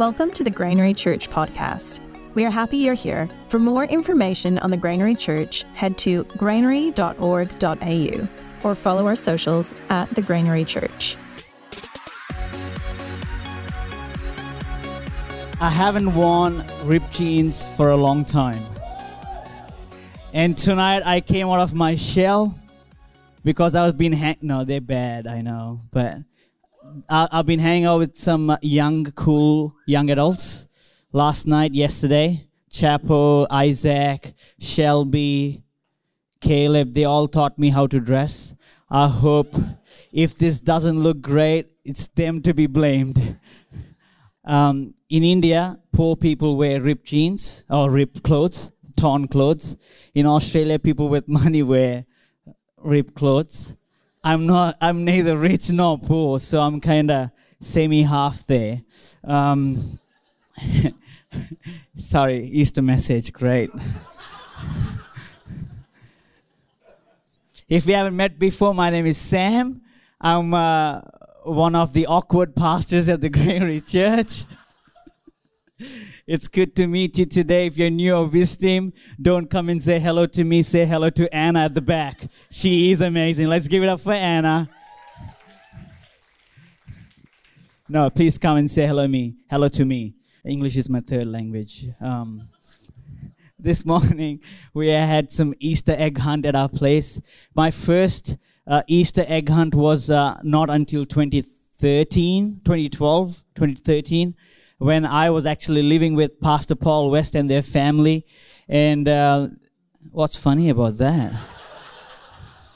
Welcome to the Granary Church podcast. We are happy you're here. For more information on the Granary Church, head to granary.org.au or follow our socials at the Granary Church. I haven't worn ripped jeans for a long time. And tonight I came out of my shell because I was being hang- no, they're bad, I know, but I- I've been hanging out with some young, cool young adults last night, yesterday. Chapo, Isaac, Shelby, Caleb, they all taught me how to dress. I hope if this doesn't look great, it's them to be blamed. Um, in India, poor people wear ripped jeans or ripped clothes, torn clothes. In Australia, people with money wear ripped clothes. I'm not. I'm neither rich nor poor, so I'm kind of semi half there. Um, sorry, Easter message. Great. if we haven't met before, my name is Sam. I'm uh, one of the awkward pastors at the Granary Church. It's good to meet you today. If you're new or visiting, don't come and say hello to me. Say hello to Anna at the back. She is amazing. Let's give it up for Anna. No, please come and say hello me. Hello to me. English is my third language. Um, this morning we had some Easter egg hunt at our place. My first uh, Easter egg hunt was uh, not until 2013, 2012, 2013 when I was actually living with Pastor Paul West and their family. And uh, what's funny about that?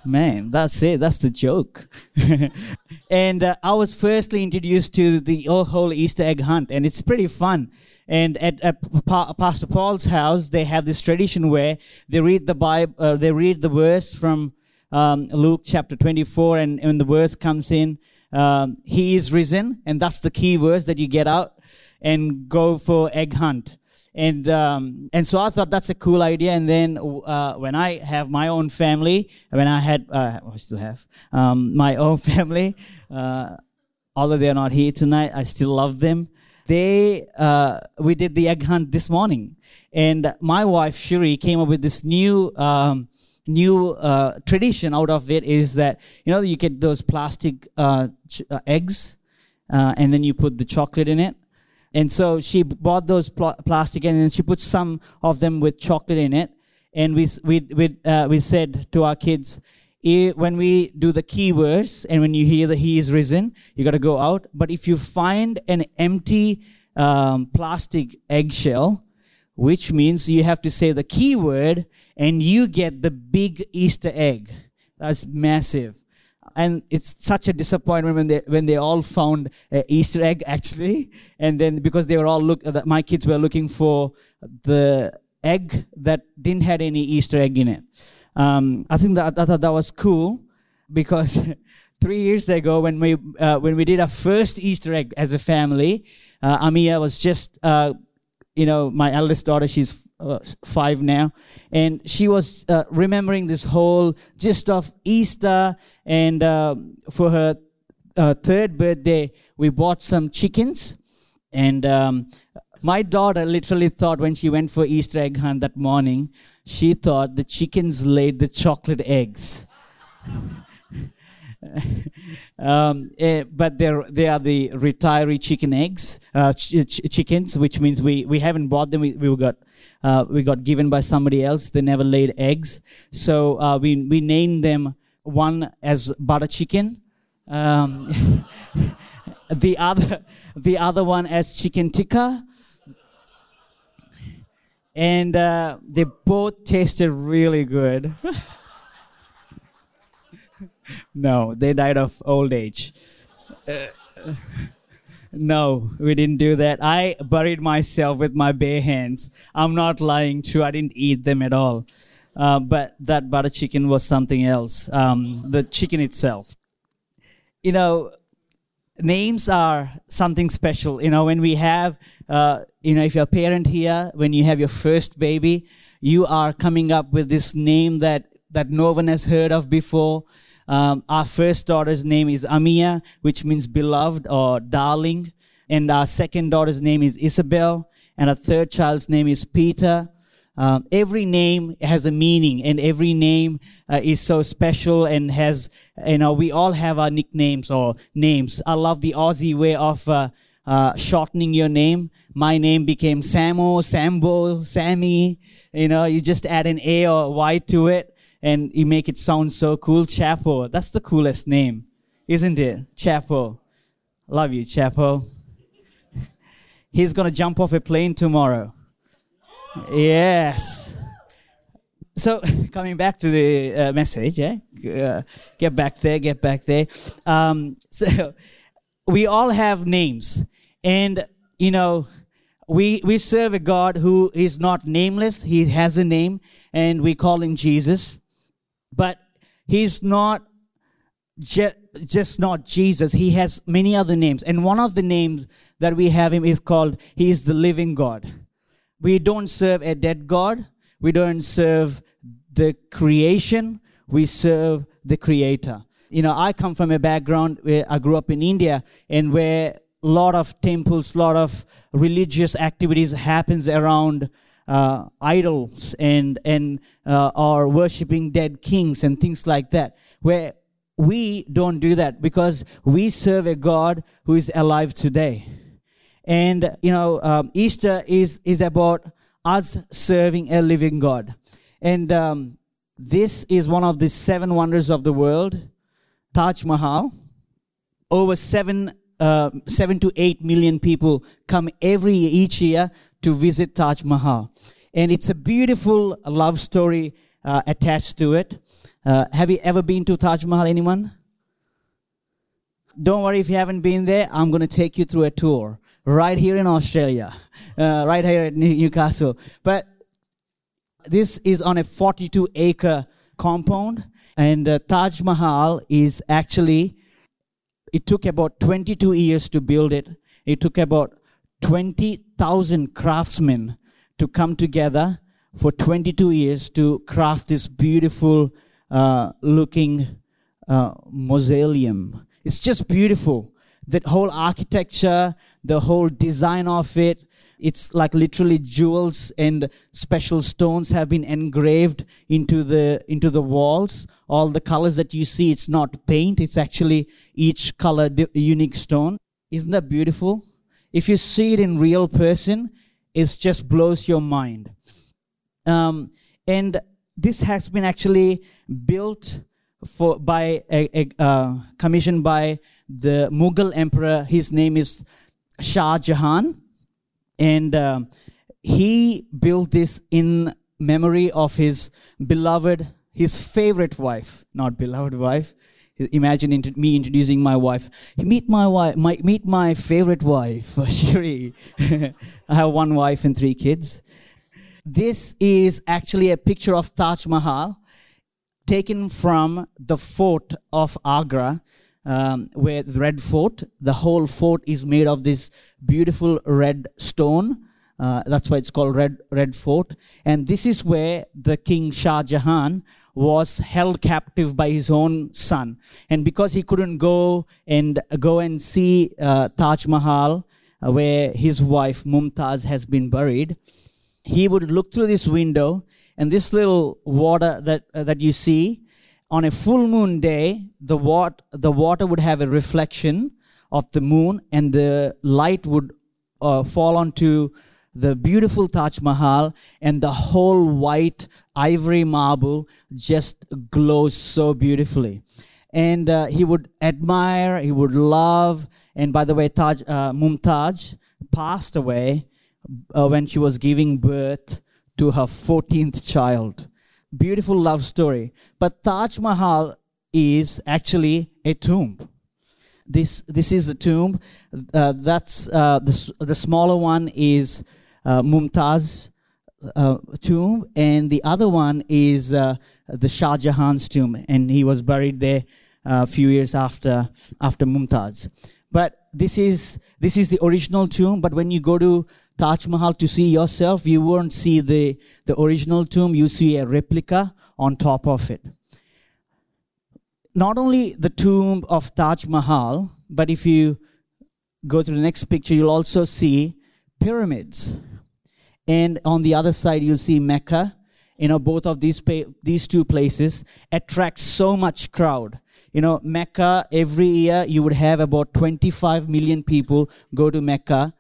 Man, that's it. That's the joke. and uh, I was firstly introduced to the whole Easter egg hunt, and it's pretty fun. And at, at pa- Pastor Paul's house, they have this tradition where they read the Bible, uh, they read the verse from um, Luke chapter 24, and when the verse comes in, um, He is risen, and that's the key verse that you get out and go for egg hunt. And um, and so I thought that's a cool idea. And then uh, when I have my own family, when I had, uh, I still have um, my own family, uh, although they're not here tonight, I still love them. They, uh, we did the egg hunt this morning, and my wife Shiri came up with this new. Um, new uh, tradition out of it is that you know you get those plastic uh, ch- uh, eggs uh, and then you put the chocolate in it and so she bought those pl- plastic and then she put some of them with chocolate in it and we we we, uh, we said to our kids "Eh, when we do the keywords and when you hear that he is risen you got to go out but if you find an empty um, plastic eggshell which means you have to say the keyword and you get the big Easter egg. That's massive. And it's such a disappointment when they when they all found an Easter egg actually, and then because they were all look, my kids were looking for the egg that didn't had any Easter egg in it. Um, I think that I thought that was cool because three years ago when we uh, when we did our first Easter egg as a family, uh, Amia was just uh, you know, my eldest daughter, she's uh, five now, and she was uh, remembering this whole gist of Easter. And uh, for her uh, third birthday, we bought some chickens. And um, my daughter literally thought when she went for Easter egg hunt that morning, she thought the chickens laid the chocolate eggs. um, eh, but they're they are the retiree chicken eggs, uh, ch- ch- chickens, which means we, we haven't bought them. We, we got uh, we got given by somebody else. They never laid eggs, so uh, we we named them one as butter chicken, um, the other the other one as chicken tikka. And uh, they both tasted really good. No, they died of old age. Uh, no, we didn't do that. I buried myself with my bare hands. I'm not lying true. I didn't eat them at all. Uh, but that butter chicken was something else. Um, the chicken itself. You know, names are something special. You know, when we have, uh, you know, if you're a parent here, when you have your first baby, you are coming up with this name that that no one has heard of before. Um, our first daughter's name is Amia, which means beloved or darling. and our second daughter's name is Isabel, and our third child's name is Peter. Um, every name has a meaning, and every name uh, is so special and has, you know, we all have our nicknames or names. I love the Aussie way of uh, uh, shortening your name. My name became Samo, Sambo, Sammy. You know, you just add an A or Y to it, and you make it sound so cool. Chapo, that's the coolest name, isn't it? Chapo. Love you, Chapo. He's gonna jump off a plane tomorrow. Yes. So coming back to the uh, message, yeah, uh, get back there, get back there. Um, so we all have names, and you know, we we serve a God who is not nameless. He has a name, and we call him Jesus, but he's not just just not Jesus. He has many other names, and one of the names that we have him is called He is the living God. We don't serve a dead God. We don't serve the creation. We serve the creator. You know, I come from a background where I grew up in India and where a lot of temples, a lot of religious activities happens around uh, idols and and uh, or worshiping dead kings and things like that. Where we don't do that because we serve a God who is alive today. And, you know, um, Easter is, is about us serving a living God. And um, this is one of the seven wonders of the world, Taj Mahal. Over seven, uh, seven to eight million people come every each year to visit Taj Mahal. And it's a beautiful love story uh, attached to it. Uh, have you ever been to Taj Mahal, anyone? Don't worry if you haven't been there, I'm going to take you through a tour right here in Australia, uh, right here at Newcastle. But this is on a 42 acre compound, and uh, Taj Mahal is actually, it took about 22 years to build it. It took about 20,000 craftsmen to come together for 22 years to craft this beautiful uh, looking uh, mausoleum. It's just beautiful That whole architecture, the whole design of it. It's like literally jewels and special stones have been engraved into the into the walls. All the colors that you see, it's not paint. It's actually each color unique stone. Isn't that beautiful? If you see it in real person, it just blows your mind. Um, and this has been actually built for by a, a uh, commissioned by the Mughal emperor. His name is Shah Jahan, and uh, he built this in memory of his beloved, his favorite wife, not beloved wife. Imagine me introducing my wife. Meet my wife. My, meet my favorite wife, Shiri. I have one wife and three kids. This is actually a picture of Taj Mahal taken from the fort of Agra, um, where the red fort. The whole fort is made of this beautiful red stone. Uh, that's why it's called red red fort. And this is where the king Shah Jahan was held captive by his own son. And because he couldn't go and go and see uh, Taj Mahal, uh, where his wife Mumtaz has been buried, he would look through this window and this little water that, uh, that you see, on a full moon day, the, wat- the water would have a reflection of the moon, and the light would uh, fall onto the beautiful Taj Mahal, and the whole white ivory marble just glows so beautifully. And uh, he would admire, he would love, and by the way, Taj, uh, Mumtaz passed away uh, when she was giving birth to her 14th child. Beautiful love story. But Taj Mahal is actually a tomb. This, this is the tomb. Uh, that's uh, the, the smaller one is Mumtaz uh, tomb, and the other one is uh, the Shah Jahan's tomb, and he was buried there uh, a few years after after Mumtaz. But this is this is the original tomb. But when you go to Taj Mahal to see yourself, you won't see the, the original tomb, you see a replica on top of it. Not only the tomb of Taj Mahal, but if you go to the next picture, you'll also see pyramids. And on the other side, you'll see Mecca. You know, both of these, pa- these two places attract so much crowd. You know, Mecca, every year you would have about 25 million people go to Mecca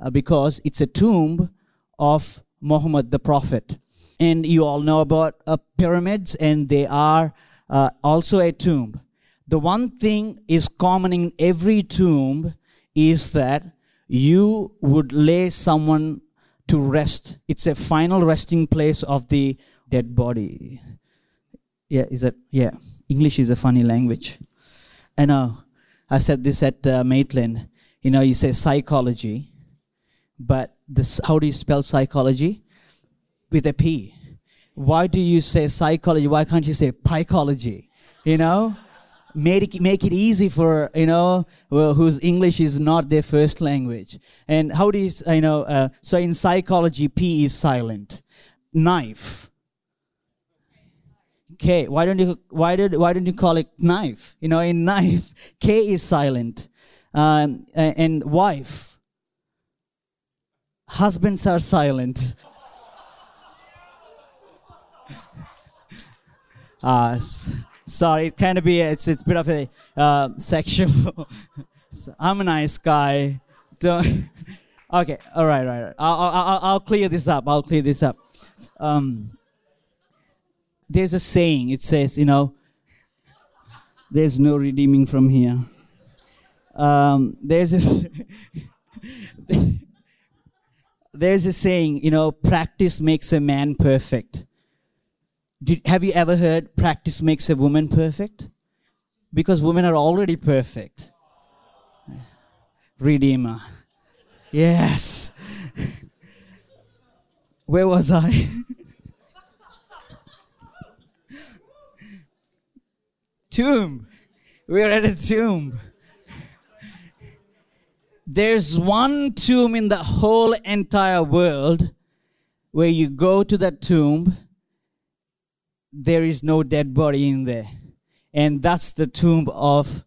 uh, because it's a tomb of Muhammad the Prophet. And you all know about uh, pyramids, and they are uh, also a tomb. The one thing is common in every tomb is that you would lay someone to rest. It's a final resting place of the dead body. Yeah, is that? Yeah, English is a funny language. I know. I said this at uh, Maitland. You know, you say psychology, but this, how do you spell psychology? With a P. Why do you say psychology? Why can't you say psychology? You know? Make it, make it easy for you know well, whose english is not their first language. And how do you you know uh, so in psychology p is silent. Knife. K why don't you why did why don't you call it knife? You know in knife k is silent. Um, and wife. Husbands are silent. Uh, sorry, it kind of be it's it's a bit of a uh, sexual. so I'm a nice guy. Don't. okay, all right, right. right. I'll, I'll I'll clear this up. I'll clear this up. Um, there's a saying. It says, you know, there's no redeeming from here. Um, there's this. there's a saying, you know, practice makes a man perfect. Did, have you ever heard practice makes a woman perfect? Because women are already perfect. Redeemer. Yes. Where was I? tomb. We're at a tomb. There's one tomb in the whole entire world where you go to that tomb there is no dead body in there. And that's the tomb of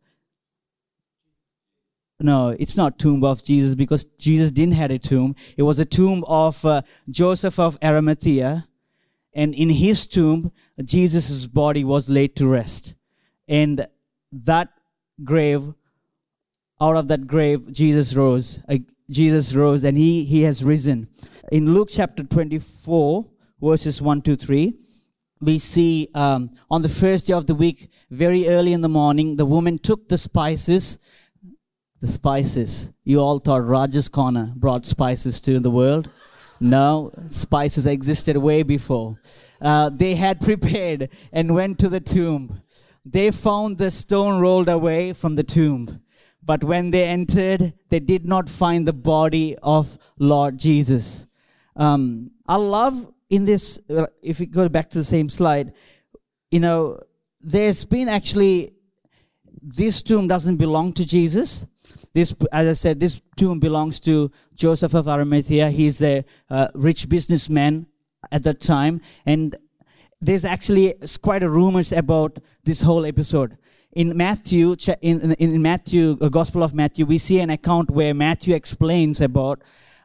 no, it's not tomb of Jesus because Jesus didn't have a tomb. It was a tomb of uh, Joseph of Arimathea. And in his tomb, Jesus' body was laid to rest. And that grave, out of that grave, Jesus rose. Uh, Jesus rose and he, he has risen. In Luke chapter 24, verses 1 to 3, we see um, on the first day of the week, very early in the morning, the woman took the spices. The spices. You all thought Rogers Corner brought spices to the world. No, spices existed way before. Uh, they had prepared and went to the tomb. They found the stone rolled away from the tomb. But when they entered, they did not find the body of Lord Jesus. Um, I love in this, if we go back to the same slide, you know, there's been actually, this tomb doesn't belong to Jesus. This, as I said, this tomb belongs to Joseph of Arimathea. He's a uh, rich businessman at that time. And there's actually quite a rumors about this whole episode. In Matthew, in, in Matthew, uh, Gospel of Matthew, we see an account where Matthew explains about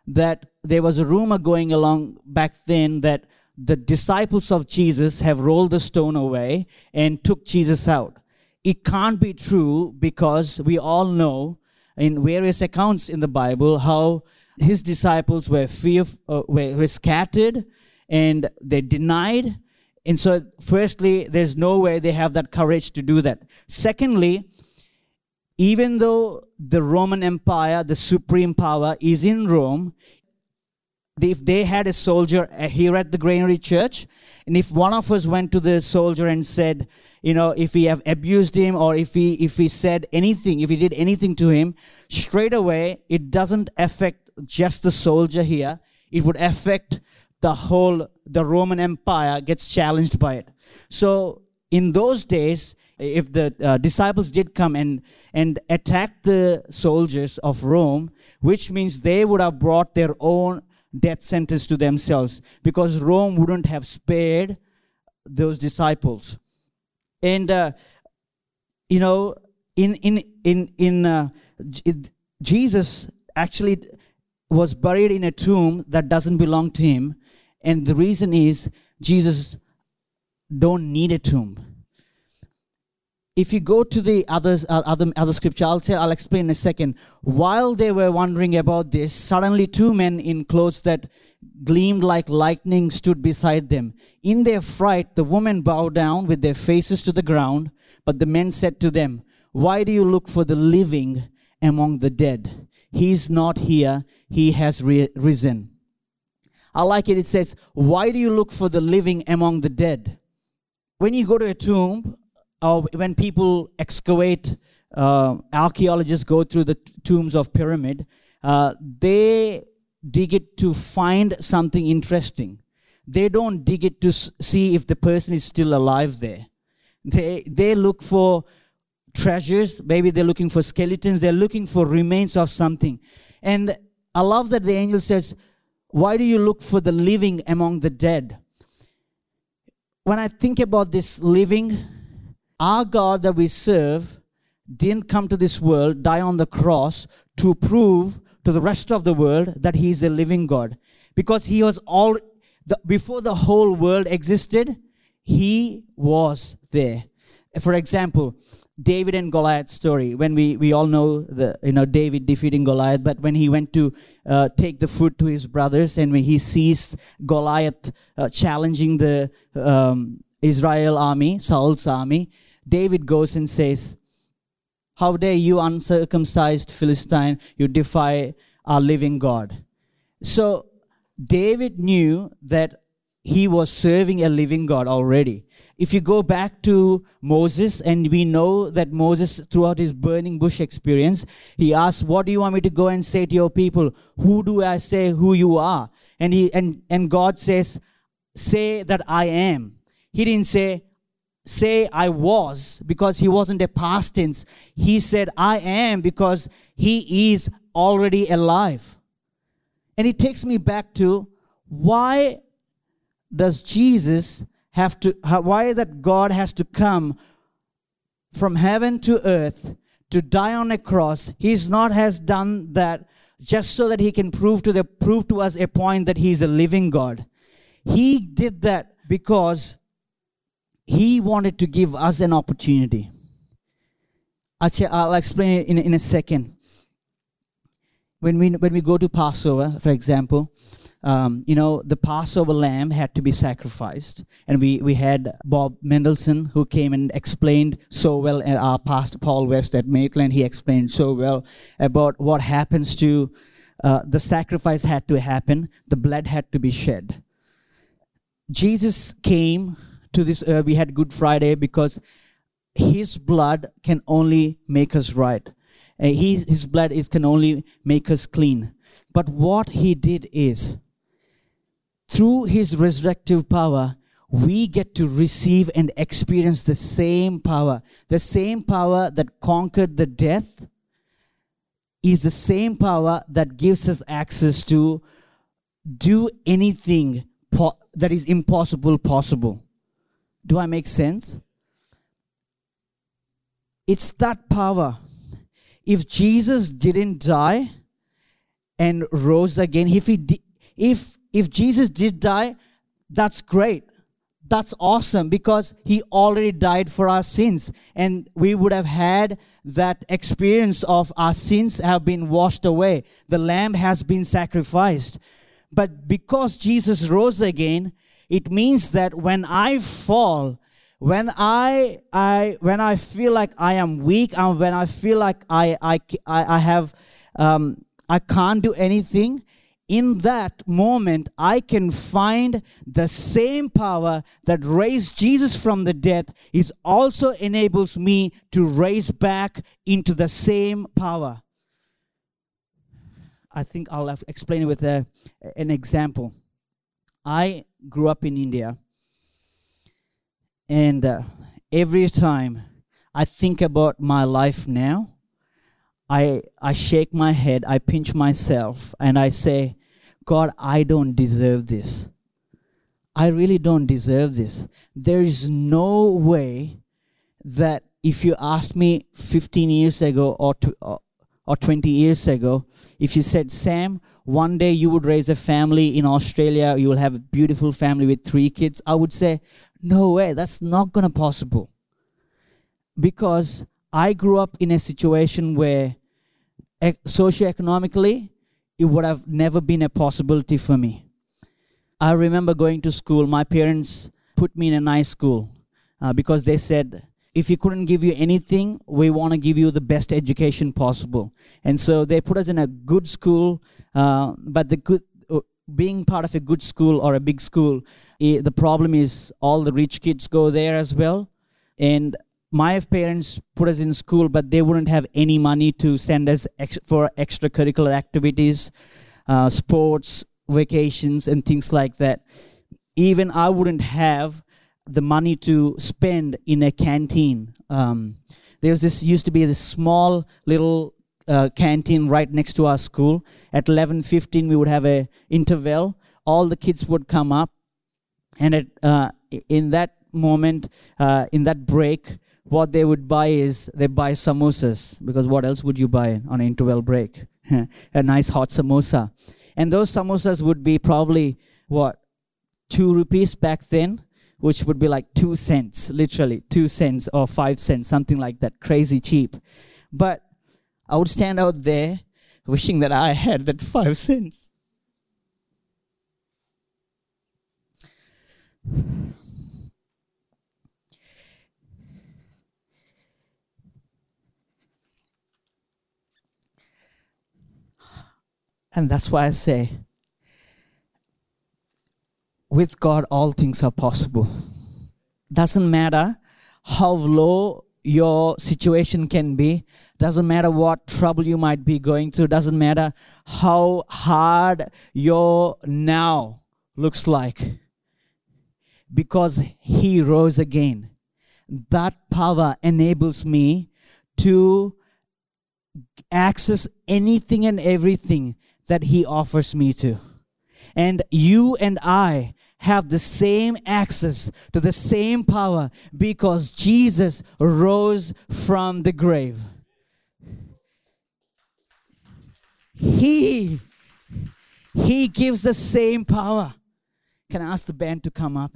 that there was a rumor going along back then that the disciples of Jesus have rolled the stone away and took Jesus out. It can't be true because we all know in various accounts in the Bible how his disciples were fear, uh, were, were scattered and they denied. And so, firstly, there's no way they have that courage to do that. Secondly, even though the Roman Empire, the supreme power, is in Rome, if they had a soldier uh, here at the granary church, and if one of us went to the soldier and said, you know, if we have abused him or if he if he said anything, if he did anything to him, straight away it doesn't affect just the soldier here. It would affect the whole the Roman Empire gets challenged by it. So in those days, if the uh, disciples did come and, and attack the soldiers of Rome, which means they would have brought their own death sentence to themselves because Rome wouldn't have spared those disciples. And, uh, you know, in, in, in, in uh, Jesus actually was buried in a tomb that doesn't belong to him. And the reason is Jesus don't need a tomb. If you go to the uh, other, other scripture, I'll, tell, I'll explain in a second. While they were wondering about this, suddenly two men in clothes that gleamed like lightning stood beside them. In their fright, the women bowed down with their faces to the ground, but the men said to them, Why do you look for the living among the dead? He's not here, he has re- risen. I like it. It says, Why do you look for the living among the dead? When you go to a tomb, or when people excavate, uh, archaeologists go through the tombs of pyramid, uh, they dig it to find something interesting. They don't dig it to see if the person is still alive there. They, they look for treasures. Maybe they're looking for skeletons. They're looking for remains of something. And I love that the angel says, Why do you look for the living among the dead? When I think about this living, our God that we serve didn't come to this world, die on the cross to prove to the rest of the world that He is a living God. Because He was all, the, before the whole world existed, He was there. For example, David and Goliath story. When we, we all know the you know David defeating Goliath, but when he went to uh, take the food to his brothers, and when he sees Goliath uh, challenging the um, Israel army, Saul's army, David goes and says, "How dare you, uncircumcised Philistine, you defy our living God?" So David knew that he was serving a living God already. If you go back to Moses, and we know that Moses, throughout his burning bush experience, he asked, What do you want me to go and say to your people? Who do I say who you are? And he and, and God says, Say that I am. He didn't say, Say I was, because he wasn't a past tense. He said, I am, because he is already alive. And it takes me back to why does Jesus have to, why that God has to come from heaven to earth to die on a cross? He's not has done that just so that he can prove to the prove to us a point that he's a living God. He did that because he wanted to give us an opportunity. I'll explain it in, in a second. When we, when we go to Passover, for example, um, you know, the Passover lamb had to be sacrificed. And we, we had Bob Mendelson who came and explained so well, and our pastor Paul West at Maitland, he explained so well about what happens to uh, the sacrifice had to happen, the blood had to be shed. Jesus came to this, uh, we had Good Friday because his blood can only make us right. Uh, he, his blood is, can only make us clean. But what he did is, through his resurrective power, we get to receive and experience the same power. The same power that conquered the death is the same power that gives us access to do anything po- that is impossible possible. Do I make sense? It's that power. If Jesus didn't die and rose again, if he di- if if Jesus did die, that's great. That's awesome because he already died for our sins and we would have had that experience of our sins have been washed away. The lamb has been sacrificed. But because Jesus rose again, it means that when I fall, when I, I when I feel like I am weak, and when I feel like I I I have um, I can't do anything, in that moment, I can find the same power that raised Jesus from the death is also enables me to raise back into the same power. I think I'll explain it with a, an example. I grew up in India, and uh, every time I think about my life now, I, I shake my head, I pinch myself, and I say, God, I don't deserve this. I really don't deserve this. There is no way that if you asked me 15 years ago or, or, or 20 years ago, if you said, Sam, one day you would raise a family in Australia, you will have a beautiful family with three kids, I would say, no way, that's not going to possible. Because I grew up in a situation where socioeconomically, it would have never been a possibility for me. I remember going to school, my parents put me in a nice school uh, because they said, if we couldn't give you anything, we want to give you the best education possible. And so they put us in a good school, uh, but the good, uh, being part of a good school or a big school, eh, the problem is all the rich kids go there as well. And my parents put us in school, but they wouldn't have any money to send us ex- for extracurricular activities, uh, sports, vacations, and things like that. Even I wouldn't have the money to spend in a canteen. Um, there's this used to be this small little uh, canteen right next to our school. At 11:15, we would have a interval. All the kids would come up, and at, uh, in that moment, uh, in that break, what they would buy is they buy samosas because what else would you buy on an interval break? a nice hot samosa. And those samosas would be probably what? Two rupees back then, which would be like two cents, literally two cents or five cents, something like that, crazy cheap. But I would stand out there wishing that I had that five cents. And that's why I say, with God, all things are possible. Doesn't matter how low your situation can be, doesn't matter what trouble you might be going through, doesn't matter how hard your now looks like. Because He rose again. That power enables me to access anything and everything that He offers me to. And you and I have the same access to the same power because Jesus rose from the grave. He he gives the same power. Can I ask the band to come up?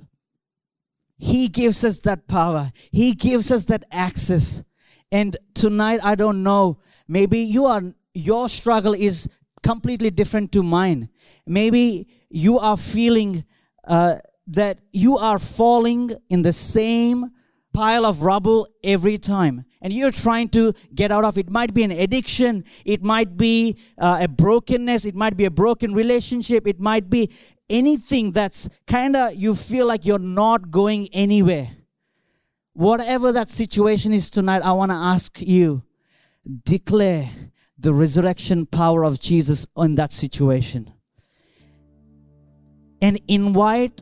He gives us that power. He gives us that access. And tonight I don't know, maybe you are your struggle is completely different to mine. Maybe you are feeling uh, that you are falling in the same pile of rubble every time. And you're trying to get out of it. might be an addiction. It might be uh, a brokenness. It might be a broken relationship. It might be anything that's kind of you feel like you're not going anywhere. Whatever that situation is tonight i want to ask you declare the resurrection power of Jesus in that situation. And invite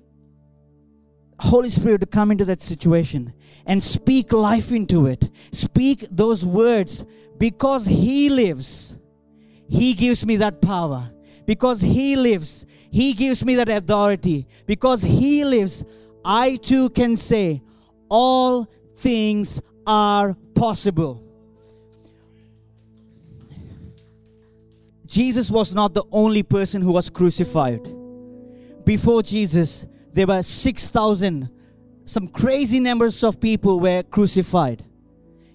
Holy Spirit to come into that situation and speak life into it. Speak those words because He lives. He gives me that power. Because He lives, He gives me that authority. Because He lives, I too can say, All things are possible. Jesus was not the only person who was crucified. Before Jesus, there were 6,000, some crazy numbers of people were crucified.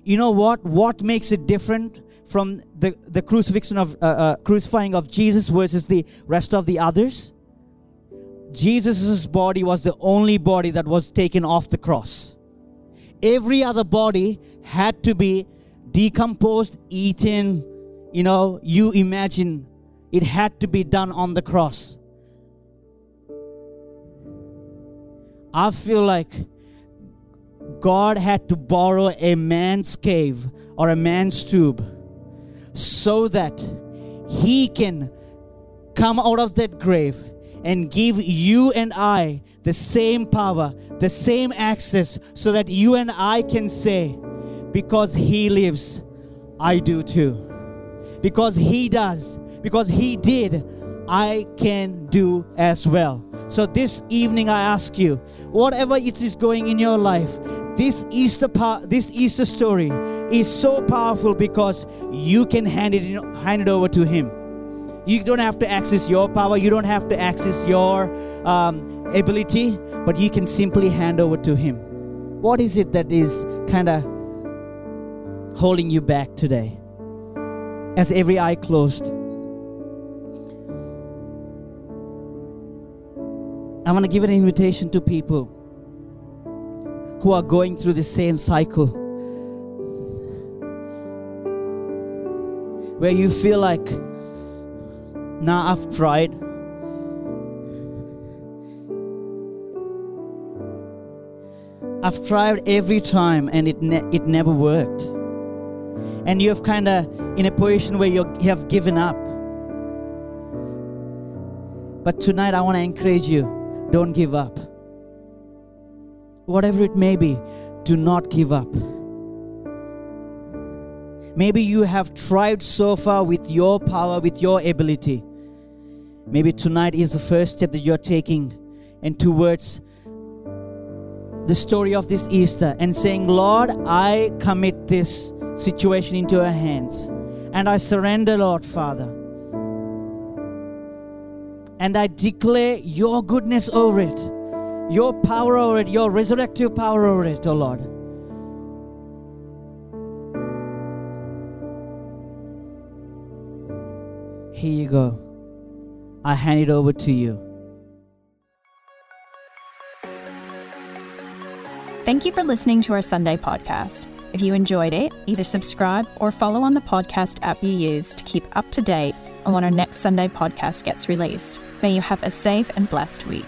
You know what? What makes it different from the, the crucifixion of uh, uh, crucifying of Jesus versus the rest of the others? Jesus' body was the only body that was taken off the cross. Every other body had to be decomposed, eaten, you know, you imagine it had to be done on the cross. I feel like God had to borrow a man's cave or a man's tube so that he can come out of that grave and give you and I the same power, the same access, so that you and I can say, Because he lives, I do too because He does, because He did, I can do as well. So this evening, I ask you, whatever it is going in your life, This Easter pa- this Easter story is so powerful because you can hand it in, hand it over to Him. You don't have to access your power. You don't have to access your um, ability, but you can simply hand over to Him. What is it that is kind of holding you back today? As every eye closed, I want to give an invitation to people who are going through the same cycle where you feel like, nah, I've tried. I've tried every time and it, ne- it never worked. And you've kind of in a position where you have given up. But tonight I want to encourage you don't give up. Whatever it may be, do not give up. Maybe you have tried so far with your power, with your ability. Maybe tonight is the first step that you're taking and towards the story of this Easter and saying, Lord, I commit this situation into your hands and I surrender, Lord Father. And I declare your goodness over it, your power over it, your resurrective power over it, oh Lord. Here you go. I hand it over to you. Thank you for listening to our Sunday podcast. If you enjoyed it, either subscribe or follow on the podcast app you use to keep up to date on when our next Sunday podcast gets released. May you have a safe and blessed week.